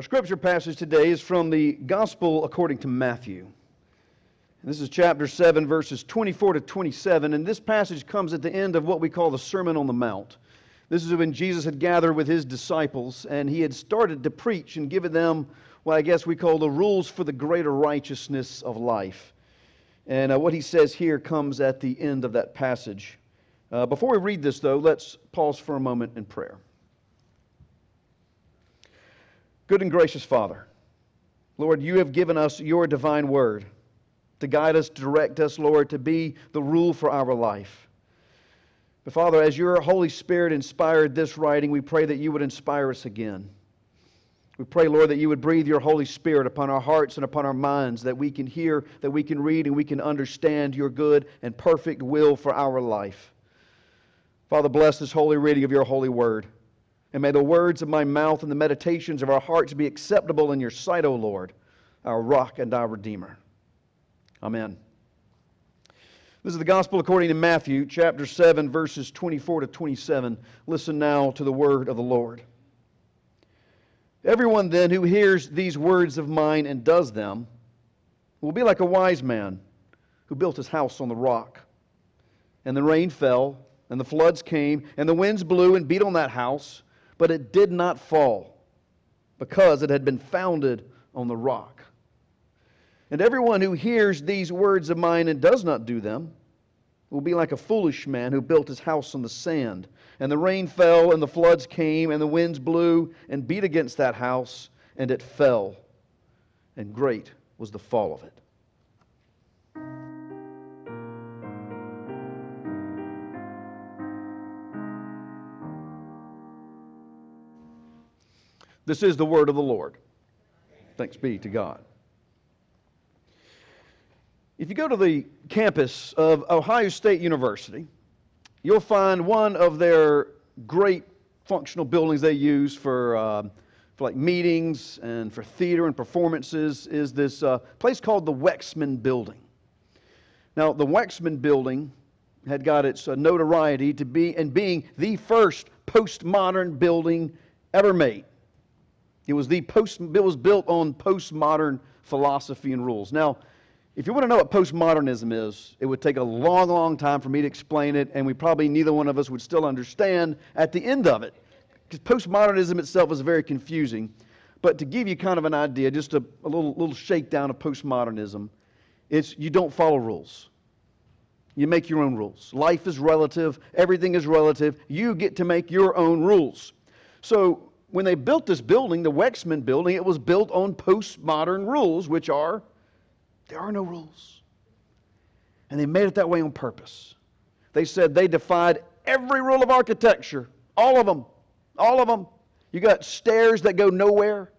Our scripture passage today is from the Gospel according to Matthew. This is chapter 7, verses 24 to 27, and this passage comes at the end of what we call the Sermon on the Mount. This is when Jesus had gathered with his disciples, and he had started to preach and given them what I guess we call the rules for the greater righteousness of life. And uh, what he says here comes at the end of that passage. Uh, before we read this, though, let's pause for a moment in prayer. Good and gracious Father, Lord, you have given us your divine word to guide us, direct us, Lord, to be the rule for our life. But Father, as your Holy Spirit inspired this writing, we pray that you would inspire us again. We pray, Lord, that you would breathe your Holy Spirit upon our hearts and upon our minds, that we can hear, that we can read, and we can understand your good and perfect will for our life. Father, bless this holy reading of your holy word. And may the words of my mouth and the meditations of our hearts be acceptable in your sight, O Lord, our rock and our redeemer. Amen. This is the gospel according to Matthew, chapter 7, verses 24 to 27. Listen now to the word of the Lord. Everyone then who hears these words of mine and does them will be like a wise man who built his house on the rock. And the rain fell, and the floods came, and the winds blew and beat on that house but it did not fall because it had been founded on the rock. And everyone who hears these words of mine and does not do them will be like a foolish man who built his house on the sand. And the rain fell, and the floods came, and the winds blew and beat against that house, and it fell. And great was the fall of it. This is the word of the Lord. Thanks be to God. If you go to the campus of Ohio State University, you'll find one of their great functional buildings they use for, uh, for like meetings and for theater and performances is this uh, place called the Wexner Building. Now, the Wexner Building had got its uh, notoriety to be in being the first postmodern building ever made. It was, the post, it was built on postmodern philosophy and rules. Now, if you want to know what postmodernism is, it would take a long, long time for me to explain it, and we probably neither one of us would still understand at the end of it. Because postmodernism itself is very confusing. But to give you kind of an idea, just a, a little, little shakedown of postmodernism, it's you don't follow rules. You make your own rules. Life is relative, everything is relative. You get to make your own rules. So when they built this building, the Wexner building, it was built on postmodern rules, which are there are no rules. And they made it that way on purpose. They said they defied every rule of architecture, all of them, all of them. You got stairs that go nowhere.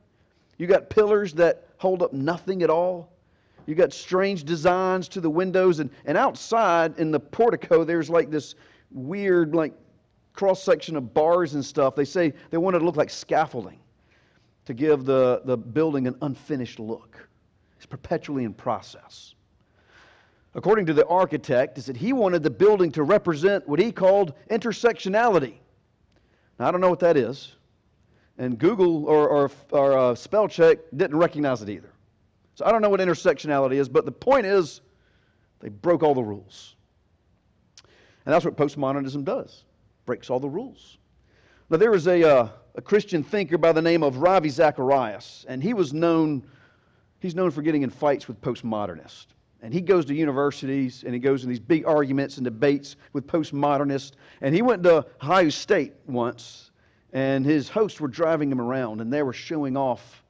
You got pillars that hold up nothing at all. You got strange designs to the windows, and, and outside in the portico, there's like this weird, like cross section of bars and stuff. They say they wanted to look like scaffolding to give the, the building an unfinished look. It's perpetually in process. According to the architect, is that he wanted the building to represent what he called intersectionality. Now, I don't know what that is, and Google or, or, or uh, spell check didn't recognize it either. So I don't know what intersectionality is, but the point is they broke all the rules. And that's what postmodernism does breaks all the rules. Now, there was a, uh, a Christian thinker by the name of Ravi Zacharias, and he was known, he's known for getting in fights with postmodernists. And he goes to universities and he goes in these big arguments and debates with postmodernists. And he went to Ohio State once, and his hosts were driving him around, and they were showing off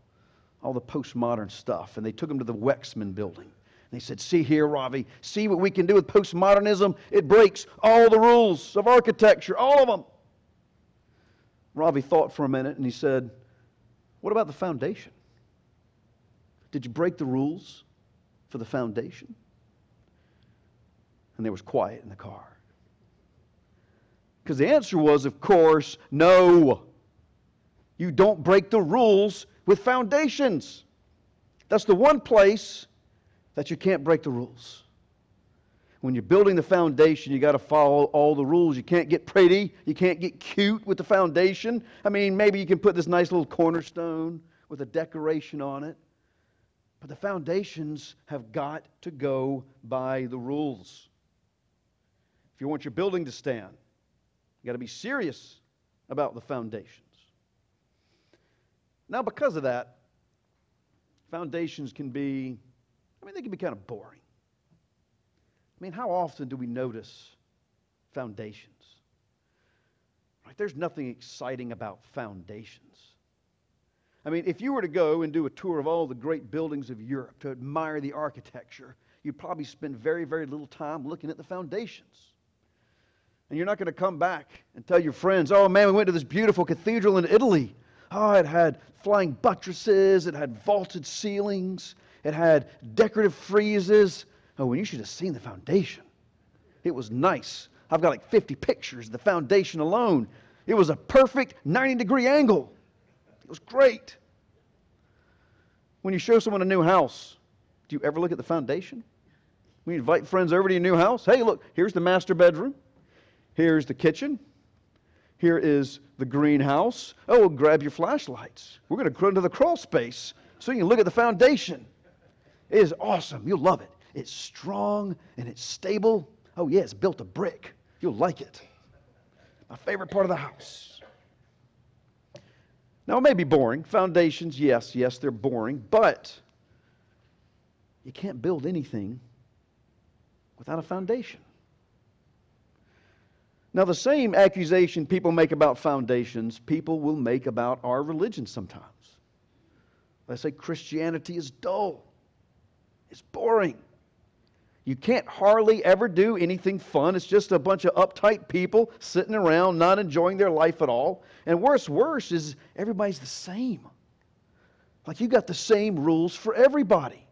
all the postmodern stuff. And they took him to the Wexner building. He said, See here, Ravi, see what we can do with postmodernism? It breaks all the rules of architecture, all of them. Ravi thought for a minute and he said, What about the foundation? Did you break the rules for the foundation? And there was quiet in the car. Because the answer was, of course, no. You don't break the rules with foundations. That's the one place that you can't break the rules. When you're building the foundation, you got to follow all the rules. You can't get pretty. You can't get cute with the foundation. I mean, maybe you can put this nice little cornerstone with a decoration on it. But the foundations have got to go by the rules. If you want your building to stand, you got to be serious about the foundations. Now, because of that, foundations can be, I mean, they can be kind of boring. I mean, how often do we notice foundations? Right? There's nothing exciting about foundations. I mean, if you were to go and do a tour of all the great buildings of Europe to admire the architecture, you'd probably spend very, very little time looking at the foundations. And you're not going to come back and tell your friends, oh man, we went to this beautiful cathedral in Italy. Oh, it had flying buttresses, it had vaulted ceilings, it had decorative friezes. Oh, and you should have seen the foundation. It was nice. I've got like 50 pictures of the foundation alone. It was a perfect 90 degree angle. It was great. When you show someone a new house, do you ever look at the foundation? When you invite friends over to your new house, hey, look, here's the master bedroom. Here's the kitchen. Here is the greenhouse. Oh, well, grab your flashlights. We're going to go into the crawl space so you can look at the foundation. It is awesome. You'll love it. It's strong and it's stable. Oh, yeah, it's built of brick. You'll like it. My favorite part of the house. Now, it may be boring. Foundations, yes, yes, they're boring, but you can't build anything without a foundation. Now, the same accusation people make about foundations, people will make about our religion sometimes. They say Christianity is dull, it's boring. You can't hardly ever do anything fun. It's just a bunch of uptight people sitting around, not enjoying their life at all. And worse, worse is everybody's the same. Like you got the same rules for everybody.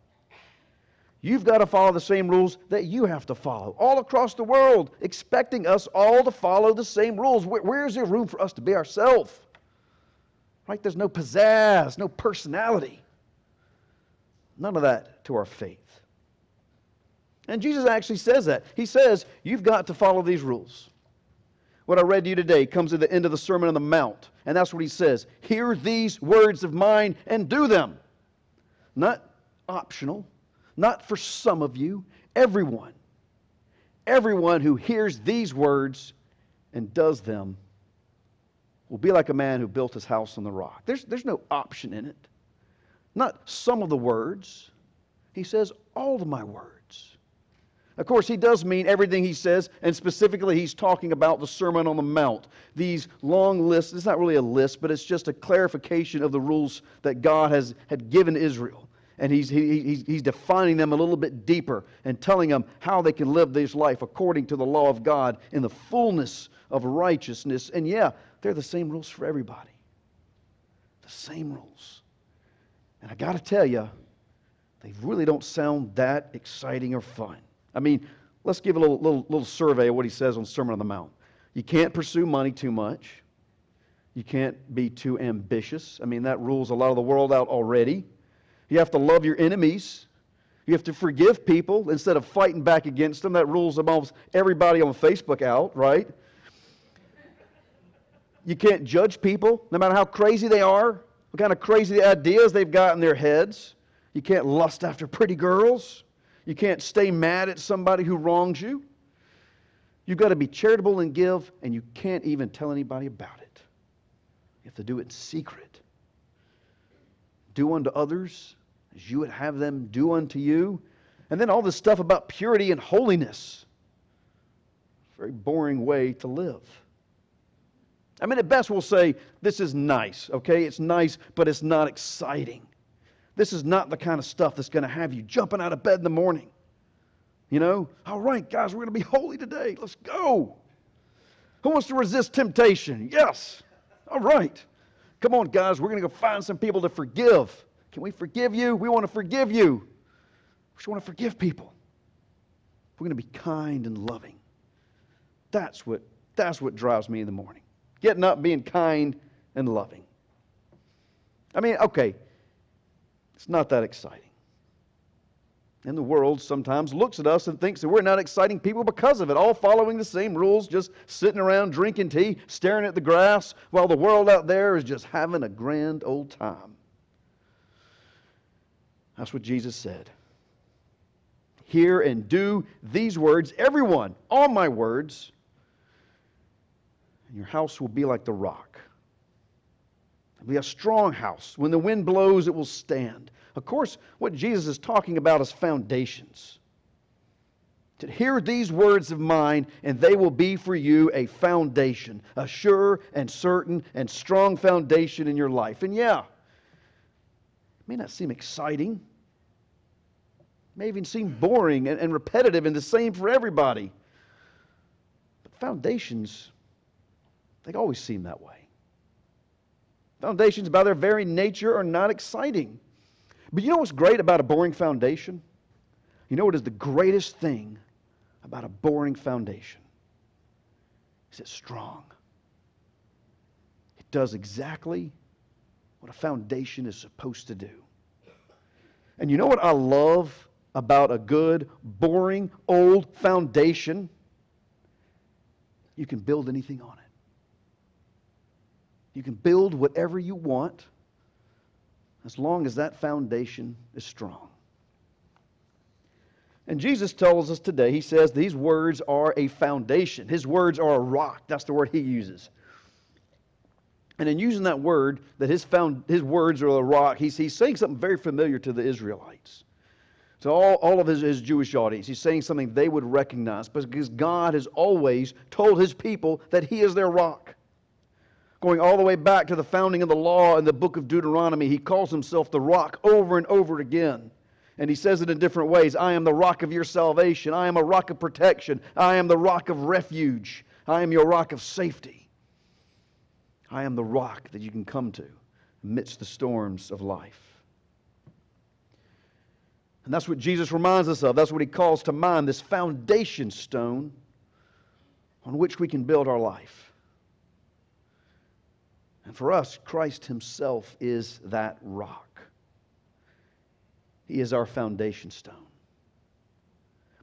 You've got to follow the same rules that you have to follow. All across the world, expecting us all to follow the same rules. Where, where is there room for us to be ourselves? Right? There's no pizzazz, no personality. None of that to our faith. And Jesus actually says that. He says, You've got to follow these rules. What I read to you today comes at the end of the Sermon on the Mount. And that's what he says Hear these words of mine and do them. Not optional, not for some of you, everyone. Everyone who hears these words and does them will be like a man who built his house on the rock. There's, there's no option in it. Not some of the words. He says, all of my words. Of course, he does mean everything he says, and specifically, he's talking about the Sermon on the Mount. These long lists, it's not really a list, but it's just a clarification of the rules that God has had given Israel and he's, he, he's, he's defining them a little bit deeper and telling them how they can live this life according to the law of God in the fullness of righteousness. And yeah, they're the same rules for everybody. The same rules. And I got to tell you, they really don't sound that exciting or fun. I mean, let's give a little, little, little survey of what he says on Sermon on the Mount. You can't pursue money too much. You can't be too ambitious. I mean, that rules a lot of the world out already. You have to love your enemies. You have to forgive people instead of fighting back against them. That rules almost everybody on Facebook out, right? You can't judge people, no matter how crazy they are, what kind of crazy ideas they've got in their heads. You can't lust after pretty girls. You can't stay mad at somebody who wrongs you. You've got to be charitable and give, and you can't even tell anybody about it. You have to do it in secret. Do unto others as you would have them do unto you. And then all this stuff about purity and holiness. Very boring way to live. I mean, at best, we'll say, this is nice, okay? It's nice, but it's not exciting. This is not the kind of stuff that's going to have you jumping out of bed in the morning. You know, all right, guys, we're going to be holy today. Let's go. Who wants to resist temptation? Yes. All right. Come on, guys, we're going to go find some people to forgive. Can we forgive you? We want to forgive you. We just want to forgive people. We're going to be kind and loving. That's what, that's what drives me in the morning. Getting up, being kind and loving. I mean, okay, it's not that exciting. And the world sometimes looks at us and thinks that we're not exciting people because of it, all following the same rules, just sitting around drinking tea, staring at the grass, while the world out there is just having a grand old time. That's what Jesus said. Hear and do these words, everyone, all my words, and your house will be like the rock. It'll be a strong house. When the wind blows, it will stand. Of course, what Jesus is talking about is foundations. To hear these words of mine, and they will be for you a foundation, a sure and certain and strong foundation in your life. And yeah, it may not seem exciting, it may even seem boring and, and repetitive and the same for everybody. But foundations, they always seem that way. Foundations, by their very nature, are not exciting. But you know what's great about a boring foundation? You know what is the greatest thing about a boring foundation? Is it's strong. It does exactly what a foundation is supposed to do. And you know what I love about a good, boring, old foundation? You can build anything on it. You can build whatever you want as long as that foundation is strong. And Jesus tells us today, he says these words are a foundation. His words are a rock. That's the word he uses. And in using that word, that his, found, his words are a rock, he's, he's saying something very familiar to the Israelites. To all, all of his, his Jewish audience, he's saying something they would recognize because God has always told his people that he is their rock going all the way back to the founding of the law in the book of Deuteronomy, he calls himself the rock over and over again. And he says it in different ways I am the rock of your salvation. I am a rock of protection. I am the rock of refuge. I am your rock of safety. I am the rock that you can come to amidst the storms of life. And that's what Jesus reminds us of. That's what he calls to mind this foundation stone on which we can build our life. And for us, Christ Himself is that rock. He is our foundation stone.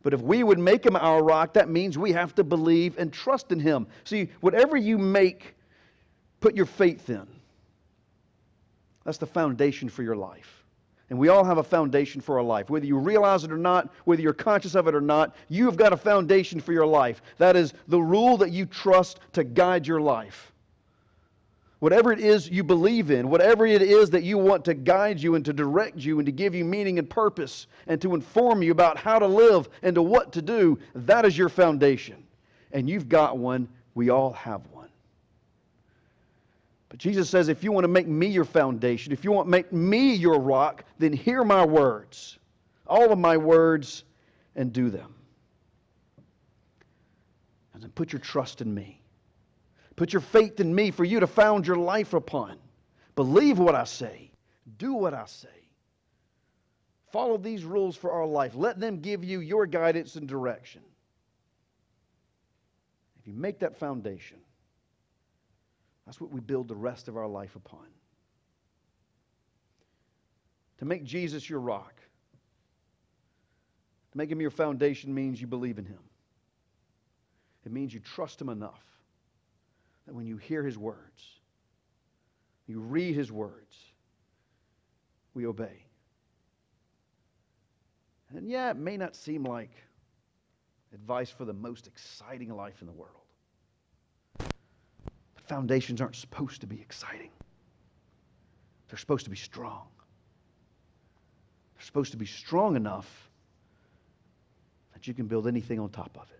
But if we would make Him our rock, that means we have to believe and trust in Him. See, whatever you make, put your faith in. That's the foundation for your life. And we all have a foundation for our life. Whether you realize it or not, whether you're conscious of it or not, you have got a foundation for your life. That is the rule that you trust to guide your life. Whatever it is you believe in, whatever it is that you want to guide you and to direct you and to give you meaning and purpose and to inform you about how to live and to what to do, that is your foundation. And you've got one. We all have one. But Jesus says, if you want to make me your foundation, if you want to make me your rock, then hear my words, all of my words, and do them. And then put your trust in me. Put your faith in me for you to found your life upon. Believe what I say. Do what I say. Follow these rules for our life. Let them give you your guidance and direction. If you make that foundation, that's what we build the rest of our life upon. To make Jesus your rock, to make him your foundation means you believe in him. It means you trust him enough that when you hear his words, you read his words, we obey. And yeah, it may not seem like advice for the most exciting life in the world. But foundations aren't supposed to be exciting, they're supposed to be strong. They're supposed to be strong enough that you can build anything on top of it.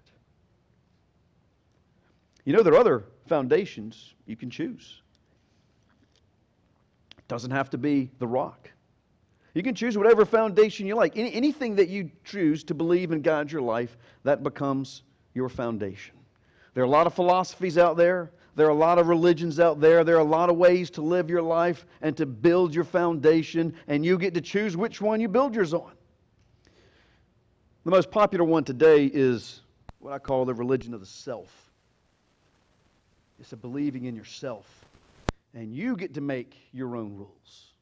You know, there are other foundations you can choose. It doesn't have to be the rock. You can choose whatever foundation you like. Any, anything that you choose to believe and guide your life, that becomes your foundation. There are a lot of philosophies out there. There are a lot of religions out there. There are a lot of ways to live your life and to build your foundation, and you get to choose which one you build yours on. The most popular one today is what I call the religion of the self. It's a believing in yourself. And you get to make your own rules.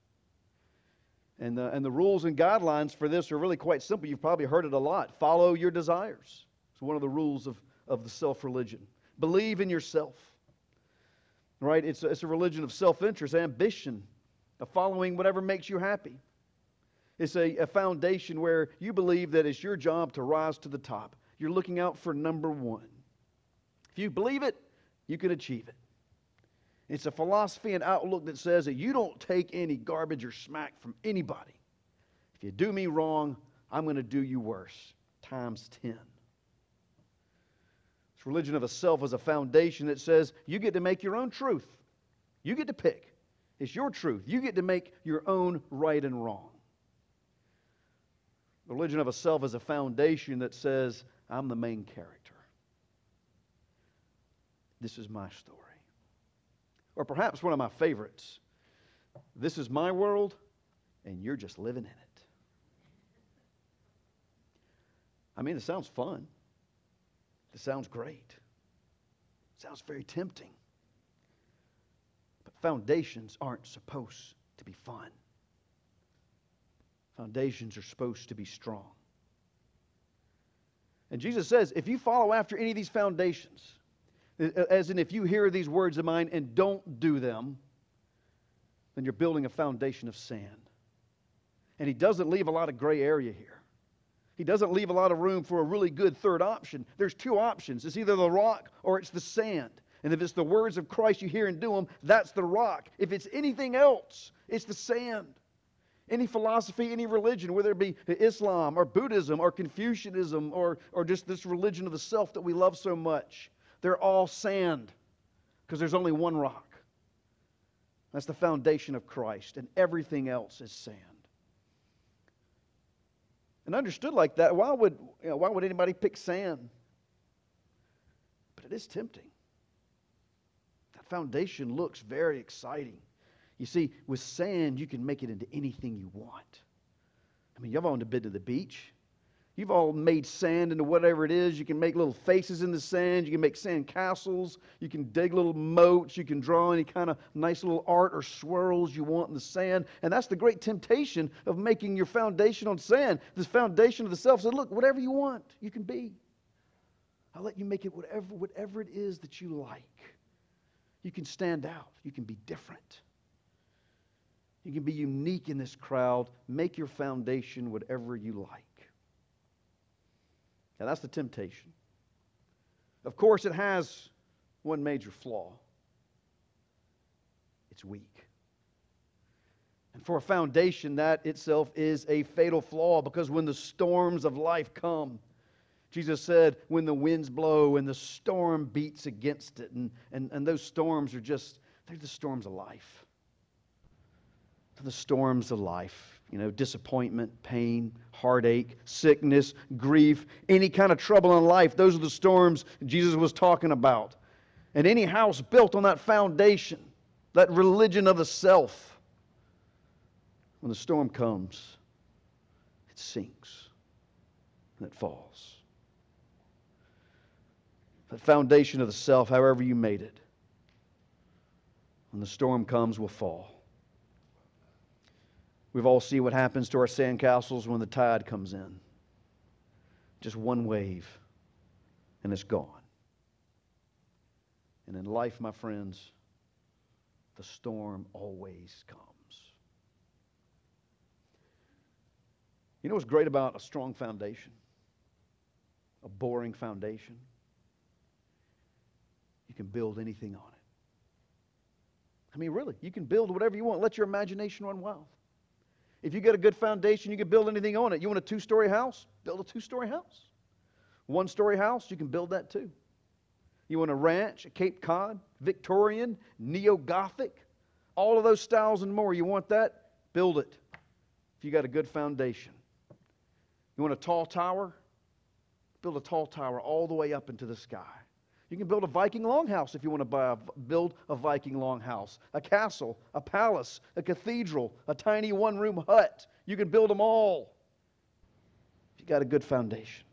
And the, and the rules and guidelines for this are really quite simple. You've probably heard it a lot. Follow your desires. It's one of the rules of, of the self religion. Believe in yourself. Right? It's a, it's a religion of self interest, ambition, of following whatever makes you happy. It's a, a foundation where you believe that it's your job to rise to the top. You're looking out for number one. If you believe it, you can achieve it. It's a philosophy and outlook that says that you don't take any garbage or smack from anybody. If you do me wrong, I'm going to do you worse, times 10. This religion of a self is a foundation that says you get to make your own truth. You get to pick. It's your truth. You get to make your own right and wrong. The religion of a self is a foundation that says, I'm the main character. This is my story. Or perhaps one of my favorites. This is my world, and you're just living in it. I mean, it sounds fun. It sounds great. It sounds very tempting. But foundations aren't supposed to be fun. Foundations are supposed to be strong. And Jesus says, if you follow after any of these foundations, as in if you hear these words of mine and don't do them, then you're building a foundation of sand. And he doesn't leave a lot of gray area here. He doesn't leave a lot of room for a really good third option. There's two options it's either the rock or it's the sand. And if it's the words of Christ you hear and do them, that's the rock. If it's anything else, it's the sand. Any philosophy, any religion, whether it be Islam or Buddhism or Confucianism or, or just this religion of the self that we love so much, they're all sand because there's only one rock. That's the foundation of Christ, and everything else is sand. And understood like that, why would, you know, why would anybody pick sand? But it is tempting. That foundation looks very exciting. You see, with sand, you can make it into anything you want. I mean, you've all been to the beach. You've all made sand into whatever it is. You can make little faces in the sand. You can make sand castles. You can dig little moats. You can draw any kind of nice little art or swirls you want in the sand. And that's the great temptation of making your foundation on sand. This foundation of the self says, look, whatever you want, you can be. I'll let you make it whatever, whatever it is that you like. You can stand out. You can be different. You can be unique in this crowd. Make your foundation whatever you like. Now, that's the temptation. Of course, it has one major flaw it's weak. And for a foundation, that itself is a fatal flaw because when the storms of life come, Jesus said, when the winds blow and the storm beats against it, and, and, and those storms are just, they're the storms of life. They're the storms of life you know, disappointment, pain, heartache, sickness, grief, any kind of trouble in life. Those are the storms Jesus was talking about. And any house built on that foundation, that religion of the self, when the storm comes, it sinks and it falls. That foundation of the self, however you made it, when the storm comes, will fall. We've all seen what happens to our sandcastles when the tide comes in. Just one wave, and it's gone. And in life, my friends, the storm always comes. You know what's great about a strong foundation? A boring foundation? You can build anything on it. I mean, really, you can build whatever you want. Let your imagination run wild. If you get a good foundation, you can build anything on it. You want a two story house? Build a two story house. One story house, you can build that too. You want a ranch, a Cape Cod, Victorian, Neo Gothic, all of those styles and more. You want that? Build it if you got a good foundation. You want a tall tower? Build a tall tower all the way up into the sky. You can build a Viking longhouse if you want to buy a, build a Viking longhouse, a castle, a palace, a cathedral, a tiny one room hut. You can build them all if you got a good foundation.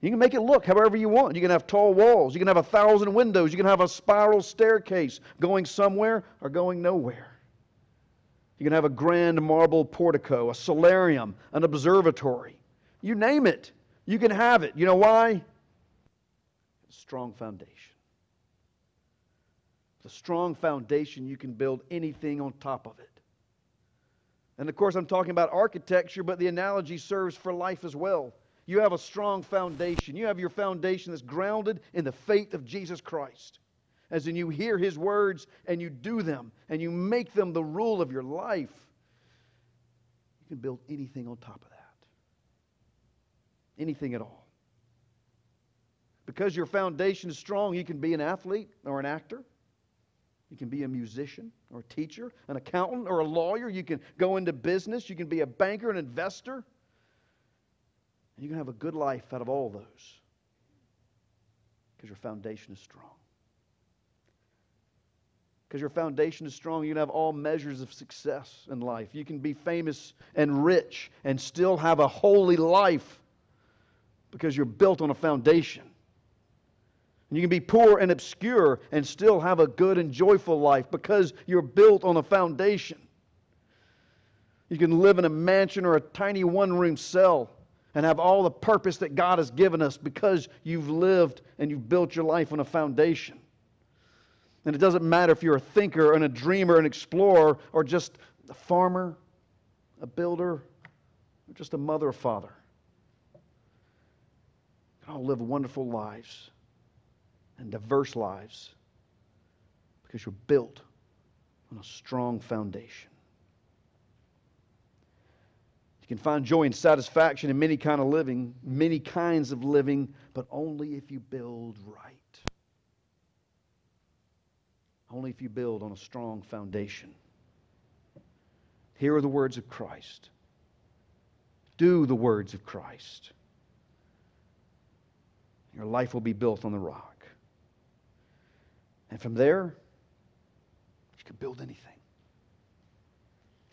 You can make it look however you want. You can have tall walls. You can have a thousand windows. You can have a spiral staircase going somewhere or going nowhere. You can have a grand marble portico, a solarium, an observatory. You name it. You can have it. You know why? Strong foundation. A strong foundation, you can build anything on top of it. And of course, I'm talking about architecture, but the analogy serves for life as well. You have a strong foundation. You have your foundation that's grounded in the faith of Jesus Christ. As in, you hear his words and you do them and you make them the rule of your life. You can build anything on top of that. Anything at all. Because your foundation is strong, you can be an athlete or an actor. You can be a musician or a teacher, an accountant or a lawyer. You can go into business. You can be a banker, an investor. And you can have a good life out of all those because your foundation is strong. Because your foundation is strong, you can have all measures of success in life. You can be famous and rich and still have a holy life because you're built on a foundation. You can be poor and obscure and still have a good and joyful life because you're built on a foundation. You can live in a mansion or a tiny one room cell and have all the purpose that God has given us because you've lived and you've built your life on a foundation. And it doesn't matter if you're a thinker and a dreamer, an explorer, or just a farmer, a builder, or just a mother or father. You can all live wonderful lives and diverse lives because you're built on a strong foundation. You can find joy and satisfaction in many kind of living, many kinds of living, but only if you build right. Only if you build on a strong foundation. Here are the words of Christ. Do the words of Christ. Your life will be built on the rock. And from there, you can build anything.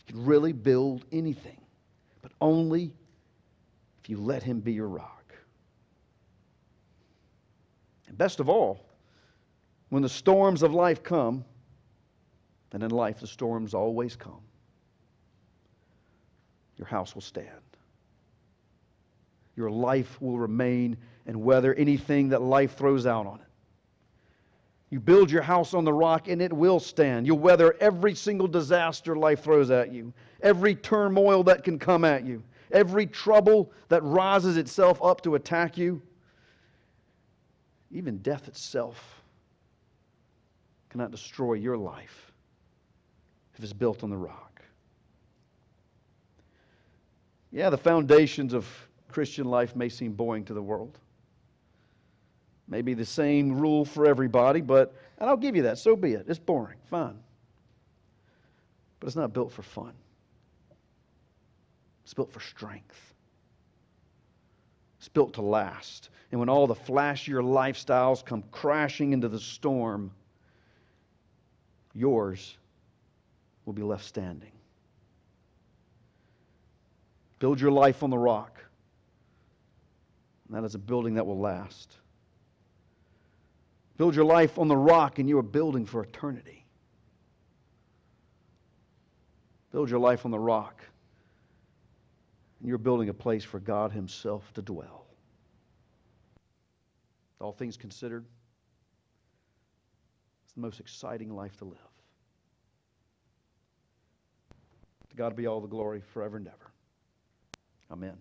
You can really build anything, but only if you let Him be your rock. And best of all, when the storms of life come, and in life the storms always come, your house will stand. Your life will remain and weather anything that life throws out on it. You build your house on the rock and it will stand. You'll weather every single disaster life throws at you, every turmoil that can come at you, every trouble that rises itself up to attack you. Even death itself cannot destroy your life if it's built on the rock. Yeah, the foundations of Christian life may seem boring to the world. Maybe the same rule for everybody, but, and I'll give you that. So be it. It's boring. Fine. But it's not built for fun, it's built for strength. It's built to last. And when all the flashier lifestyles come crashing into the storm, yours will be left standing. Build your life on the rock. And that is a building that will last. Build your life on the rock, and you are building for eternity. Build your life on the rock, and you're building a place for God Himself to dwell. All things considered, it's the most exciting life to live. To God be all the glory forever and ever. Amen.